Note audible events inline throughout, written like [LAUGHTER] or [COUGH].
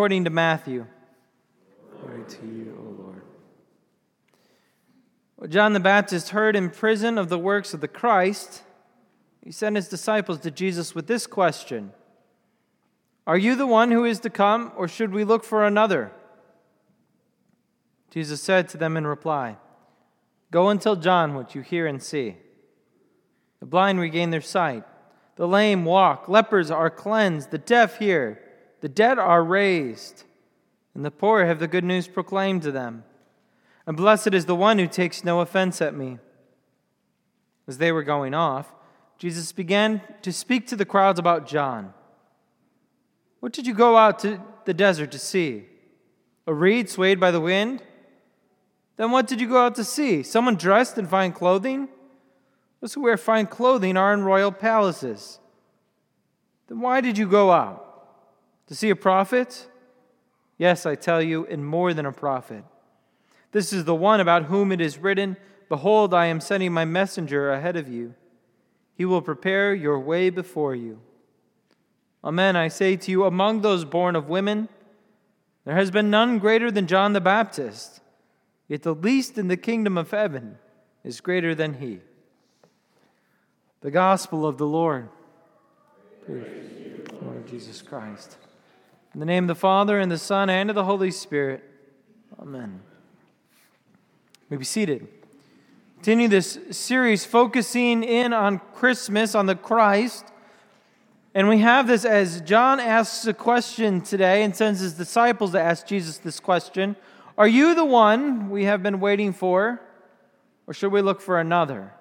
according to Matthew. Glory to you, O Lord. When John the Baptist heard in prison of the works of the Christ, he sent his disciples to Jesus with this question Are you the one who is to come, or should we look for another? Jesus said to them in reply, Go and tell John what you hear and see. The blind regain their sight, the lame walk, lepers are cleansed, the deaf hear, the dead are raised, and the poor have the good news proclaimed to them. And blessed is the one who takes no offense at me. As they were going off, Jesus began to speak to the crowds about John. What did you go out to the desert to see? A reed swayed by the wind? Then what did you go out to see? Someone dressed in fine clothing? Those who wear fine clothing are in royal palaces. Then why did you go out? To see a prophet? Yes, I tell you, and more than a prophet. This is the one about whom it is written Behold, I am sending my messenger ahead of you. He will prepare your way before you. Amen, I say to you, among those born of women, there has been none greater than John the Baptist, yet the least in the kingdom of heaven is greater than he. The gospel of the Lord. Praise you, Lord Jesus Christ. In the name of the Father, and the Son, and of the Holy Spirit. Amen. May be seated. Continue this series focusing in on Christmas, on the Christ. And we have this as John asks a question today and sends his disciples to ask Jesus this question Are you the one we have been waiting for, or should we look for another?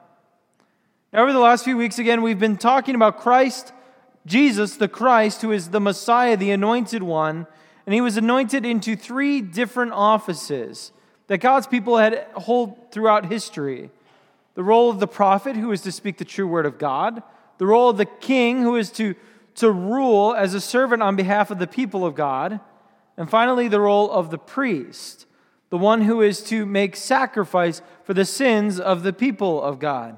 Now, Over the last few weeks, again, we've been talking about Christ, Jesus, the Christ, who is the Messiah, the anointed one. And he was anointed into three different offices that God's people had hold throughout history the role of the prophet, who is to speak the true word of God, the role of the king, who is to, to rule as a servant on behalf of the people of God, and finally, the role of the priest, the one who is to make sacrifice for the sins of the people of God.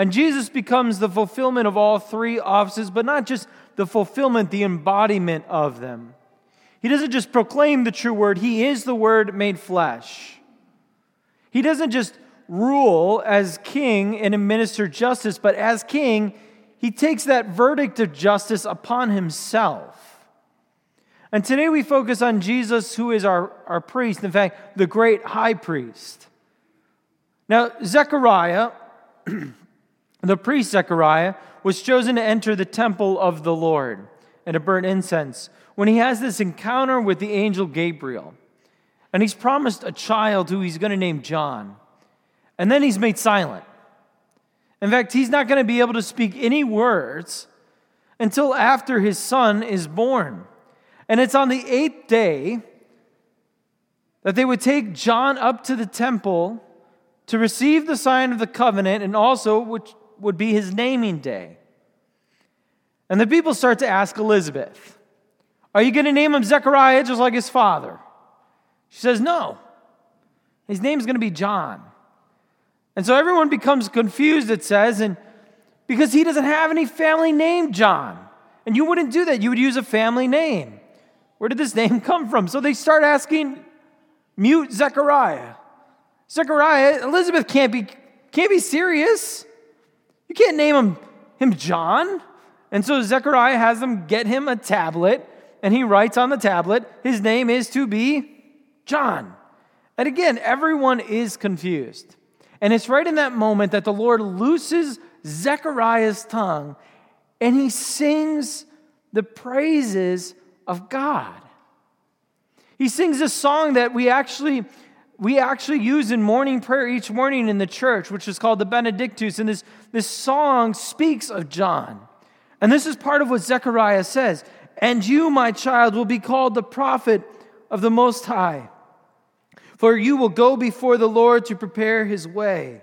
And Jesus becomes the fulfillment of all three offices, but not just the fulfillment, the embodiment of them. He doesn't just proclaim the true word, he is the word made flesh. He doesn't just rule as king and administer justice, but as king, he takes that verdict of justice upon himself. And today we focus on Jesus, who is our, our priest, in fact, the great high priest. Now, Zechariah [CLEARS THROAT] The priest Zechariah was chosen to enter the temple of the Lord and to burn incense when he has this encounter with the angel Gabriel. And he's promised a child who he's going to name John. And then he's made silent. In fact, he's not going to be able to speak any words until after his son is born. And it's on the eighth day that they would take John up to the temple to receive the sign of the covenant and also which would be his naming day. And the people start to ask Elizabeth, Are you going to name him Zechariah just like his father? She says, No. His name's going to be John. And so everyone becomes confused, it says, and because he doesn't have any family name John. And you wouldn't do that. You would use a family name. Where did this [LAUGHS] name come from? So they start asking, mute Zechariah. Zechariah, Elizabeth can't be, can't be serious. You can't name him, him John. And so Zechariah has them get him a tablet, and he writes on the tablet, his name is to be John. And again, everyone is confused. And it's right in that moment that the Lord looses Zechariah's tongue and he sings the praises of God. He sings a song that we actually we actually use in morning prayer each morning in the church, which is called the Benedictus. And this, this song speaks of John. And this is part of what Zechariah says. And you, my child, will be called the prophet of the Most High. For you will go before the Lord to prepare his way,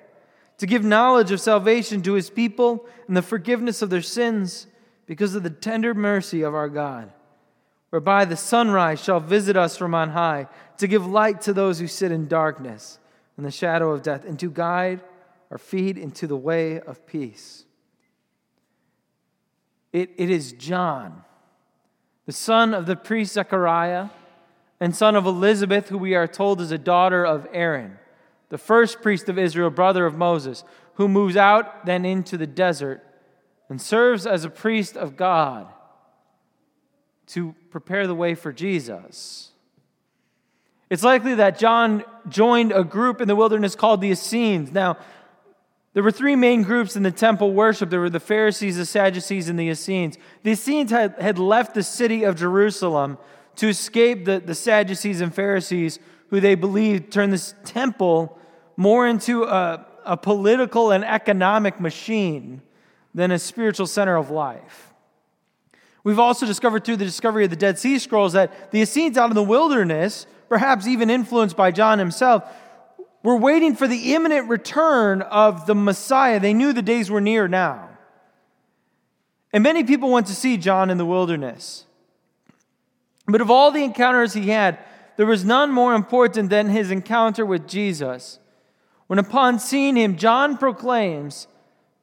to give knowledge of salvation to his people and the forgiveness of their sins, because of the tender mercy of our God whereby the sunrise shall visit us from on high, to give light to those who sit in darkness and the shadow of death, and to guide our feet into the way of peace. It, it is John the son of the priest Zechariah, and son of Elizabeth, who we are told is a daughter of Aaron, the first priest of Israel, brother of Moses, who moves out then into the desert and serves as a priest of God to prepare the way for Jesus. It's likely that John joined a group in the wilderness called the Essenes. Now, there were three main groups in the temple worship. There were the Pharisees, the Sadducees, and the Essenes. The Essenes had, had left the city of Jerusalem to escape the, the Sadducees and Pharisees, who they believed turned this temple more into a, a political and economic machine than a spiritual center of life. We've also discovered through the discovery of the Dead Sea Scrolls that the Essenes out in the wilderness, perhaps even influenced by John himself, were waiting for the imminent return of the Messiah. They knew the days were near now. And many people went to see John in the wilderness. But of all the encounters he had, there was none more important than his encounter with Jesus. When upon seeing him, John proclaims,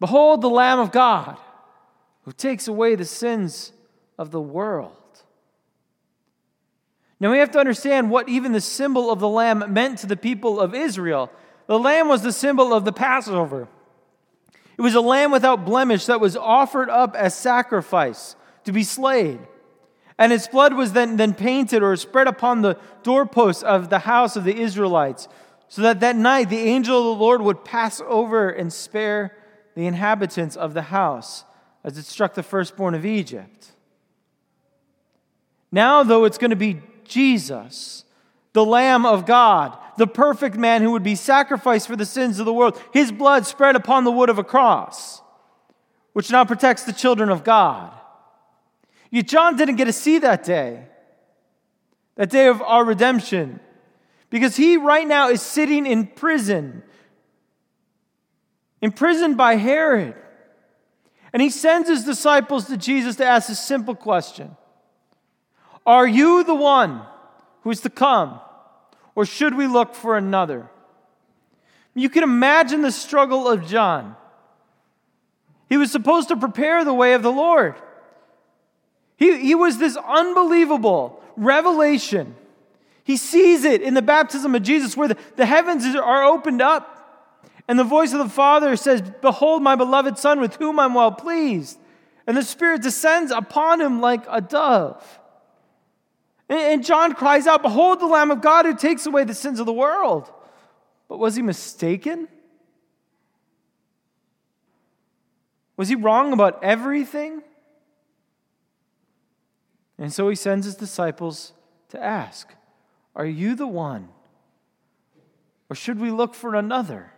Behold the Lamb of God who takes away the sins of the world. Now we have to understand what even the symbol of the lamb meant to the people of Israel. The lamb was the symbol of the Passover. It was a lamb without blemish that was offered up as sacrifice to be slain. And its blood was then, then painted or spread upon the doorposts of the house of the Israelites, so that that night the angel of the Lord would pass over and spare the inhabitants of the house as it struck the firstborn of Egypt. Now, though, it's going to be Jesus, the Lamb of God, the perfect man who would be sacrificed for the sins of the world, his blood spread upon the wood of a cross, which now protects the children of God. Yet John didn't get to see that day, that day of our redemption, because he right now is sitting in prison, imprisoned by Herod. And he sends his disciples to Jesus to ask a simple question are you the one who is to come, or should we look for another? You can imagine the struggle of John. He was supposed to prepare the way of the Lord. He, he was this unbelievable revelation. He sees it in the baptism of Jesus, where the, the heavens are opened up, and the voice of the Father says, Behold, my beloved Son, with whom I'm well pleased. And the Spirit descends upon him like a dove. And John cries out, Behold the Lamb of God who takes away the sins of the world. But was he mistaken? Was he wrong about everything? And so he sends his disciples to ask, Are you the one? Or should we look for another?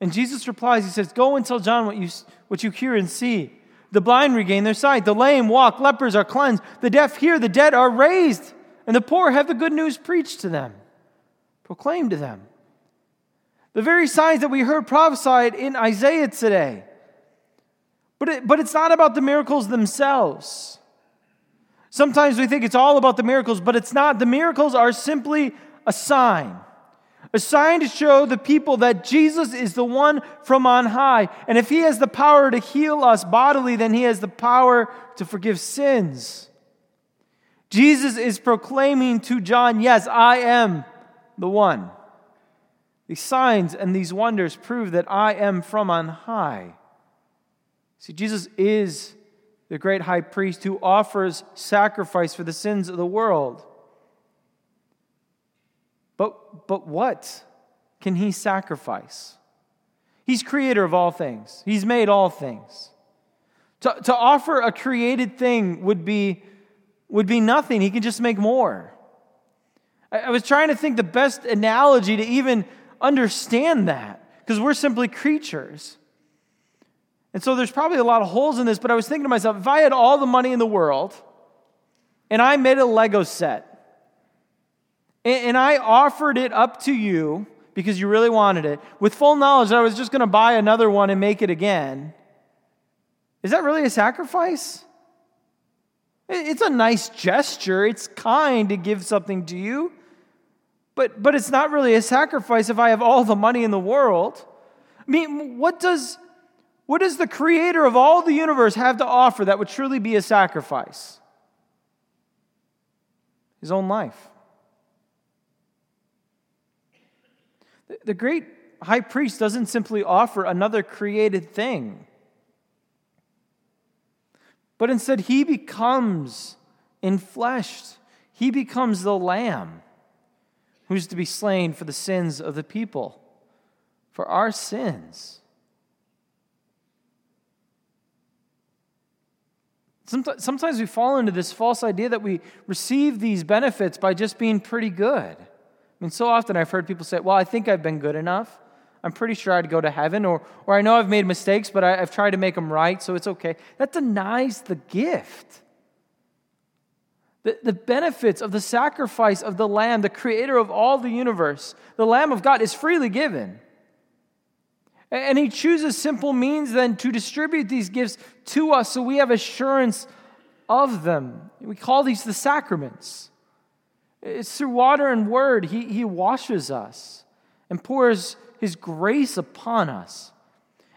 And Jesus replies, He says, Go and tell John what you, what you hear and see. The blind regain their sight, the lame walk, lepers are cleansed, the deaf hear, the dead are raised, and the poor have the good news preached to them, proclaimed to them. The very signs that we heard prophesied in Isaiah today. But, it, but it's not about the miracles themselves. Sometimes we think it's all about the miracles, but it's not. The miracles are simply a sign a sign to show the people that Jesus is the one from on high. And if he has the power to heal us bodily, then he has the power to forgive sins. Jesus is proclaiming to John, Yes, I am the one. These signs and these wonders prove that I am from on high. See, Jesus is the great high priest who offers sacrifice for the sins of the world. But, but what can he sacrifice? He's creator of all things, he's made all things. To, to offer a created thing would be, would be nothing. He can just make more. I, I was trying to think the best analogy to even understand that, because we're simply creatures. And so there's probably a lot of holes in this, but I was thinking to myself if I had all the money in the world and I made a Lego set, and I offered it up to you because you really wanted it, with full knowledge that I was just going to buy another one and make it again. Is that really a sacrifice? It's a nice gesture. It's kind to give something to you. But, but it's not really a sacrifice if I have all the money in the world. I mean, what does, What does the creator of all the universe have to offer that would truly be a sacrifice? His own life. The great high priest doesn't simply offer another created thing, but instead he becomes enfleshed. He becomes the lamb who's to be slain for the sins of the people, for our sins. Sometimes we fall into this false idea that we receive these benefits by just being pretty good. I mean, so often I've heard people say, Well, I think I've been good enough. I'm pretty sure I'd go to heaven. Or, or I know I've made mistakes, but I, I've tried to make them right, so it's okay. That denies the gift. The, the benefits of the sacrifice of the Lamb, the creator of all the universe, the Lamb of God, is freely given. And he chooses simple means then to distribute these gifts to us so we have assurance of them. We call these the sacraments. It's through water and word, he, he washes us and pours his grace upon us.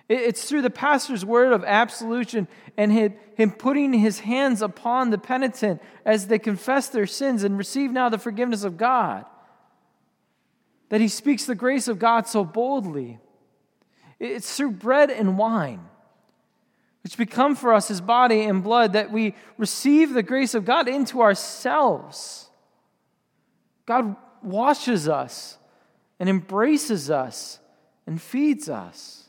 It's through the pastor's word of absolution and him putting his hands upon the penitent as they confess their sins and receive now the forgiveness of God that he speaks the grace of God so boldly. It's through bread and wine, which become for us his body and blood, that we receive the grace of God into ourselves. God washes us and embraces us and feeds us.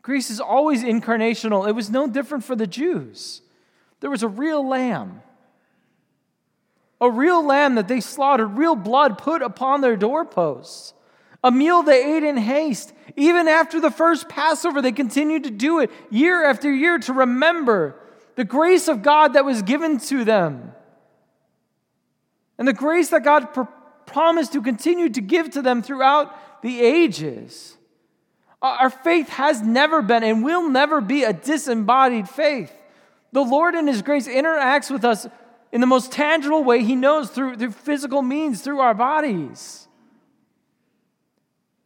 Grace is always incarnational. It was no different for the Jews. There was a real lamb, a real lamb that they slaughtered, real blood put upon their doorposts. A meal they ate in haste. Even after the first Passover, they continued to do it year after year to remember the grace of God that was given to them. And the grace that God pr- promised to continue to give to them throughout the ages. Our faith has never been and will never be a disembodied faith. The Lord in His grace interacts with us in the most tangible way He knows through, through physical means, through our bodies.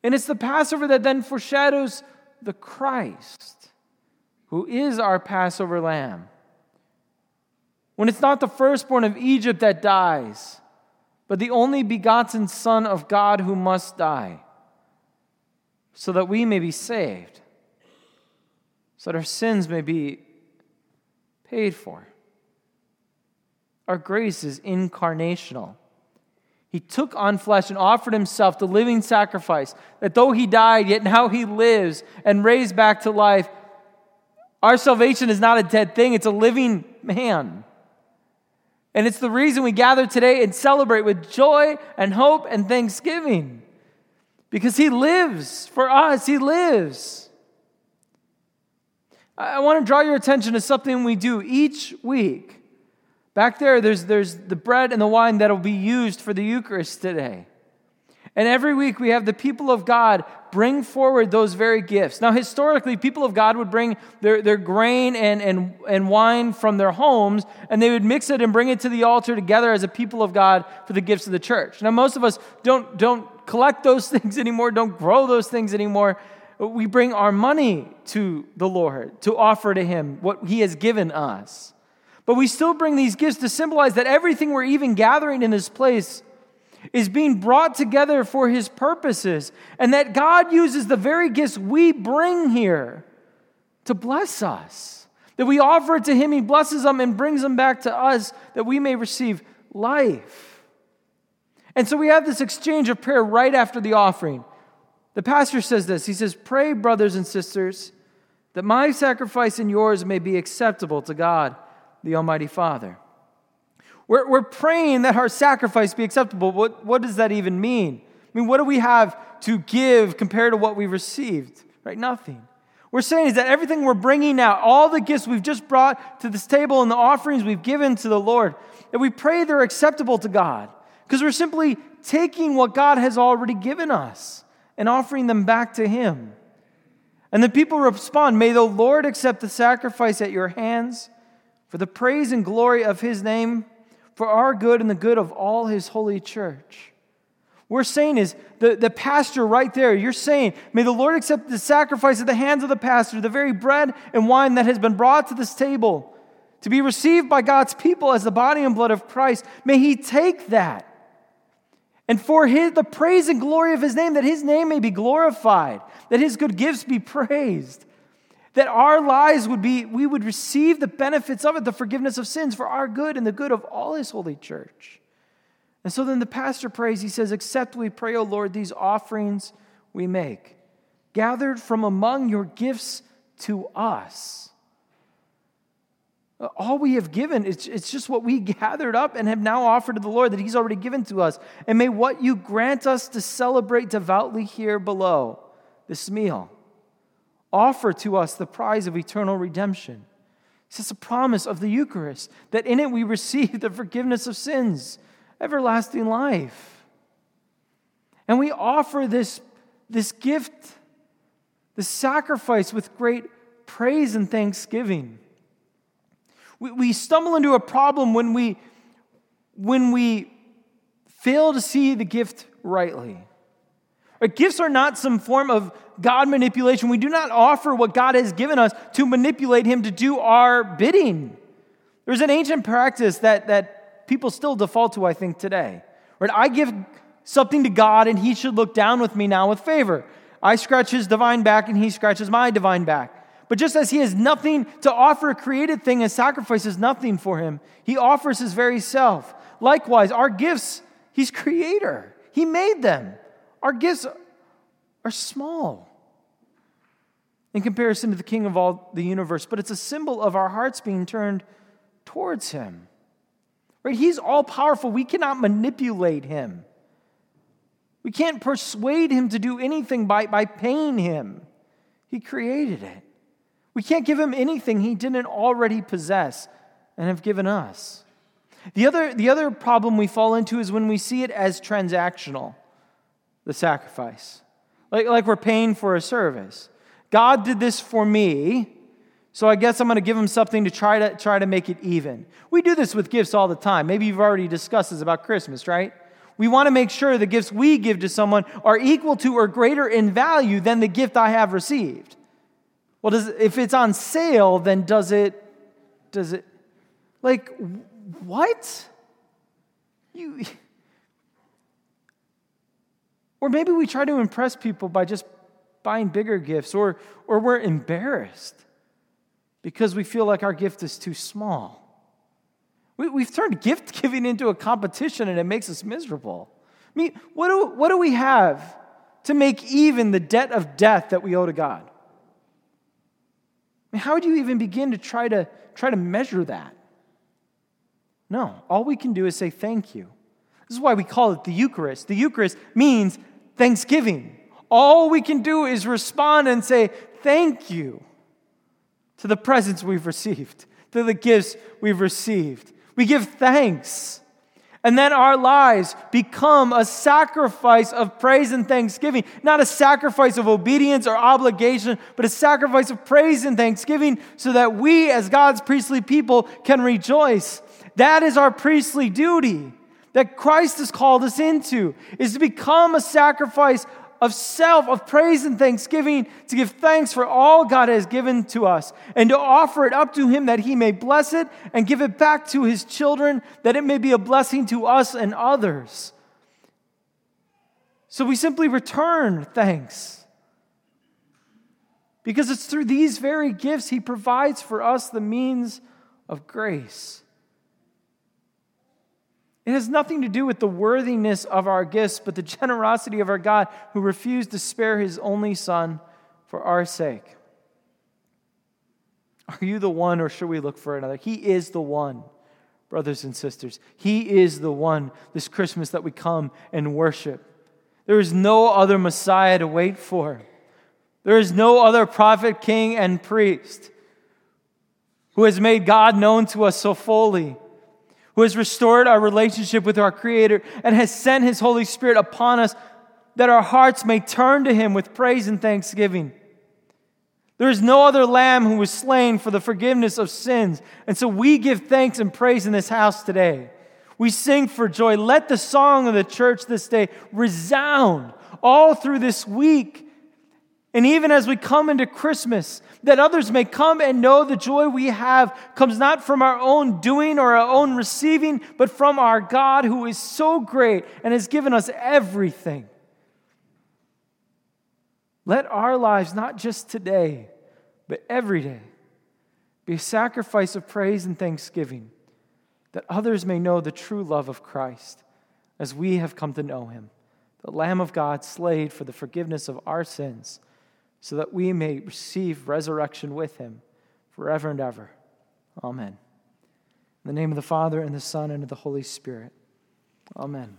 And it's the Passover that then foreshadows the Christ, who is our Passover lamb. When it's not the firstborn of Egypt that dies, but the only begotten Son of God who must die, so that we may be saved, so that our sins may be paid for. Our grace is incarnational. He took on flesh and offered himself the living sacrifice, that though he died, yet now he lives and raised back to life. Our salvation is not a dead thing, it's a living man. And it's the reason we gather today and celebrate with joy and hope and thanksgiving. Because he lives for us, he lives. I want to draw your attention to something we do each week. Back there, there's, there's the bread and the wine that will be used for the Eucharist today. And every week we have the people of God bring forward those very gifts. Now, historically, people of God would bring their, their grain and, and, and wine from their homes, and they would mix it and bring it to the altar together as a people of God for the gifts of the church. Now, most of us don't, don't collect those [LAUGHS] things anymore, don't grow those things anymore. We bring our money to the Lord to offer to Him what He has given us. But we still bring these gifts to symbolize that everything we're even gathering in this place is being brought together for his purposes, and that God uses the very gifts we bring here to bless us. That we offer it to him, he blesses them and brings them back to us that we may receive life. And so we have this exchange of prayer right after the offering. The pastor says this He says, Pray, brothers and sisters, that my sacrifice and yours may be acceptable to God the Almighty Father. We're, we're praying that our sacrifice be acceptable. What, what does that even mean? I mean, what do we have to give compared to what we received? Right? Nothing. We're saying is that everything we're bringing now, all the gifts we've just brought to this table and the offerings we've given to the Lord, that we pray they're acceptable to God. Because we're simply taking what God has already given us and offering them back to Him. And the people respond, May the Lord accept the sacrifice at your hands for the praise and glory of his name, for our good and the good of all his holy church. We're saying is the, the pastor right there, you're saying, May the Lord accept the sacrifice at the hands of the pastor, the very bread and wine that has been brought to this table to be received by God's people as the body and blood of Christ. May he take that. And for his, the praise and glory of his name, that his name may be glorified, that his good gifts be praised, that our lives would be, we would receive the benefits of it, the forgiveness of sins for our good and the good of all his holy church. And so then the pastor prays, he says, Accept, we pray, O Lord, these offerings we make, gathered from among your gifts to us. All we have given, it's, it's just what we [LAUGHS] gathered up and have now offered to the Lord that He's already given to us. And may what you grant us to celebrate devoutly here below this meal offer to us the prize of eternal redemption. It's just a promise of the Eucharist that in it we receive the forgiveness of sins everlasting life. And we offer this, this gift, this sacrifice with great praise and thanksgiving. We, we stumble into a problem when we, when we fail to see the gift rightly. Our gifts are not some form of God manipulation. We do not offer what God has given us to manipulate Him to do our bidding. There's an ancient practice that, that people still default to, I think, today. Right? I give something to God and he should look down with me now with favor. I scratch his divine back and he scratches my divine back. But just as he has nothing to offer a created thing and sacrifices nothing for him, he offers his very self. Likewise, our gifts, he's creator. He made them. Our gifts are small in comparison to the king of all the universe, but it's a symbol of our hearts being turned towards him. Right? He's all powerful. We cannot manipulate him. We can't persuade him to do anything by, by paying him. He created it. We can't give him anything he didn't already possess and have given us. The other, the other problem we fall into is when we see it as transactional, the sacrifice. Like, like we're paying for a service. God did this for me, so I guess I'm going to give him something to try to try to make it even. We do this with gifts all the time. Maybe you've already discussed this about Christmas, right? We want to make sure the gifts we give to someone are equal to or greater in value than the gift I have received. Well, does, if it's on sale, then does it does it like what? You or maybe we try to impress people by just buying bigger gifts or or we're embarrassed because we feel like our gift is too small. We, we've turned gift giving into a competition and it makes us miserable. I mean, what do, what do we have to make even the debt of death that we owe to God? I mean, how would you even begin to try to try to measure that? No, all we can do is say thank you. This is why we call it the Eucharist. The Eucharist means thanksgiving. All we can do is respond and say thank you to the presents we've received, to the gifts we've received. We give thanks. And then our lives become a sacrifice of praise and thanksgiving. Not a sacrifice of obedience or obligation, but a sacrifice of praise and thanksgiving so that we, as God's priestly people, can rejoice. That is our priestly duty that Christ has called us into, is to become a sacrifice of self, of praise and thanksgiving, to give thanks for all God has given to us, and to offer it up to Him that He may bless it and give it back to His children, that it may be a blessing to us and others. So we simply return thanks. Because it's through these very gifts He provides for us the means of grace. It has nothing to do with the worthiness of our gifts, but the generosity of our God who refused to spare his only Son for our sake. Are you the one, or should we look for another? He is the one, brothers and sisters. He is the one this Christmas that we come and worship. There is no other Messiah to wait for. There is no other prophet, king, and priest who has made God known to us so fully who has restored our relationship with our Creator and has sent His Holy Spirit upon us that our hearts may turn to Him with praise and thanksgiving. There is no other lamb who was slain for the forgiveness of sins. And so we give thanks and praise in this house today. We sing for joy. Let the song of the church this day resound all through this week. And even as we come into Christmas, that others may come and know the joy we have comes not from our own doing or our own receiving, but from our God who is so great and has given us everything. Let our lives, not just today, but every day, be a sacrifice of praise and thanksgiving, that others may know the true love of Christ as we have come to know him, the Lamb of God slayed for the forgiveness of our sins so that we may receive resurrection with him forever and ever. Amen. In the name of the Father, and the Son, and of the Holy Spirit. Amen.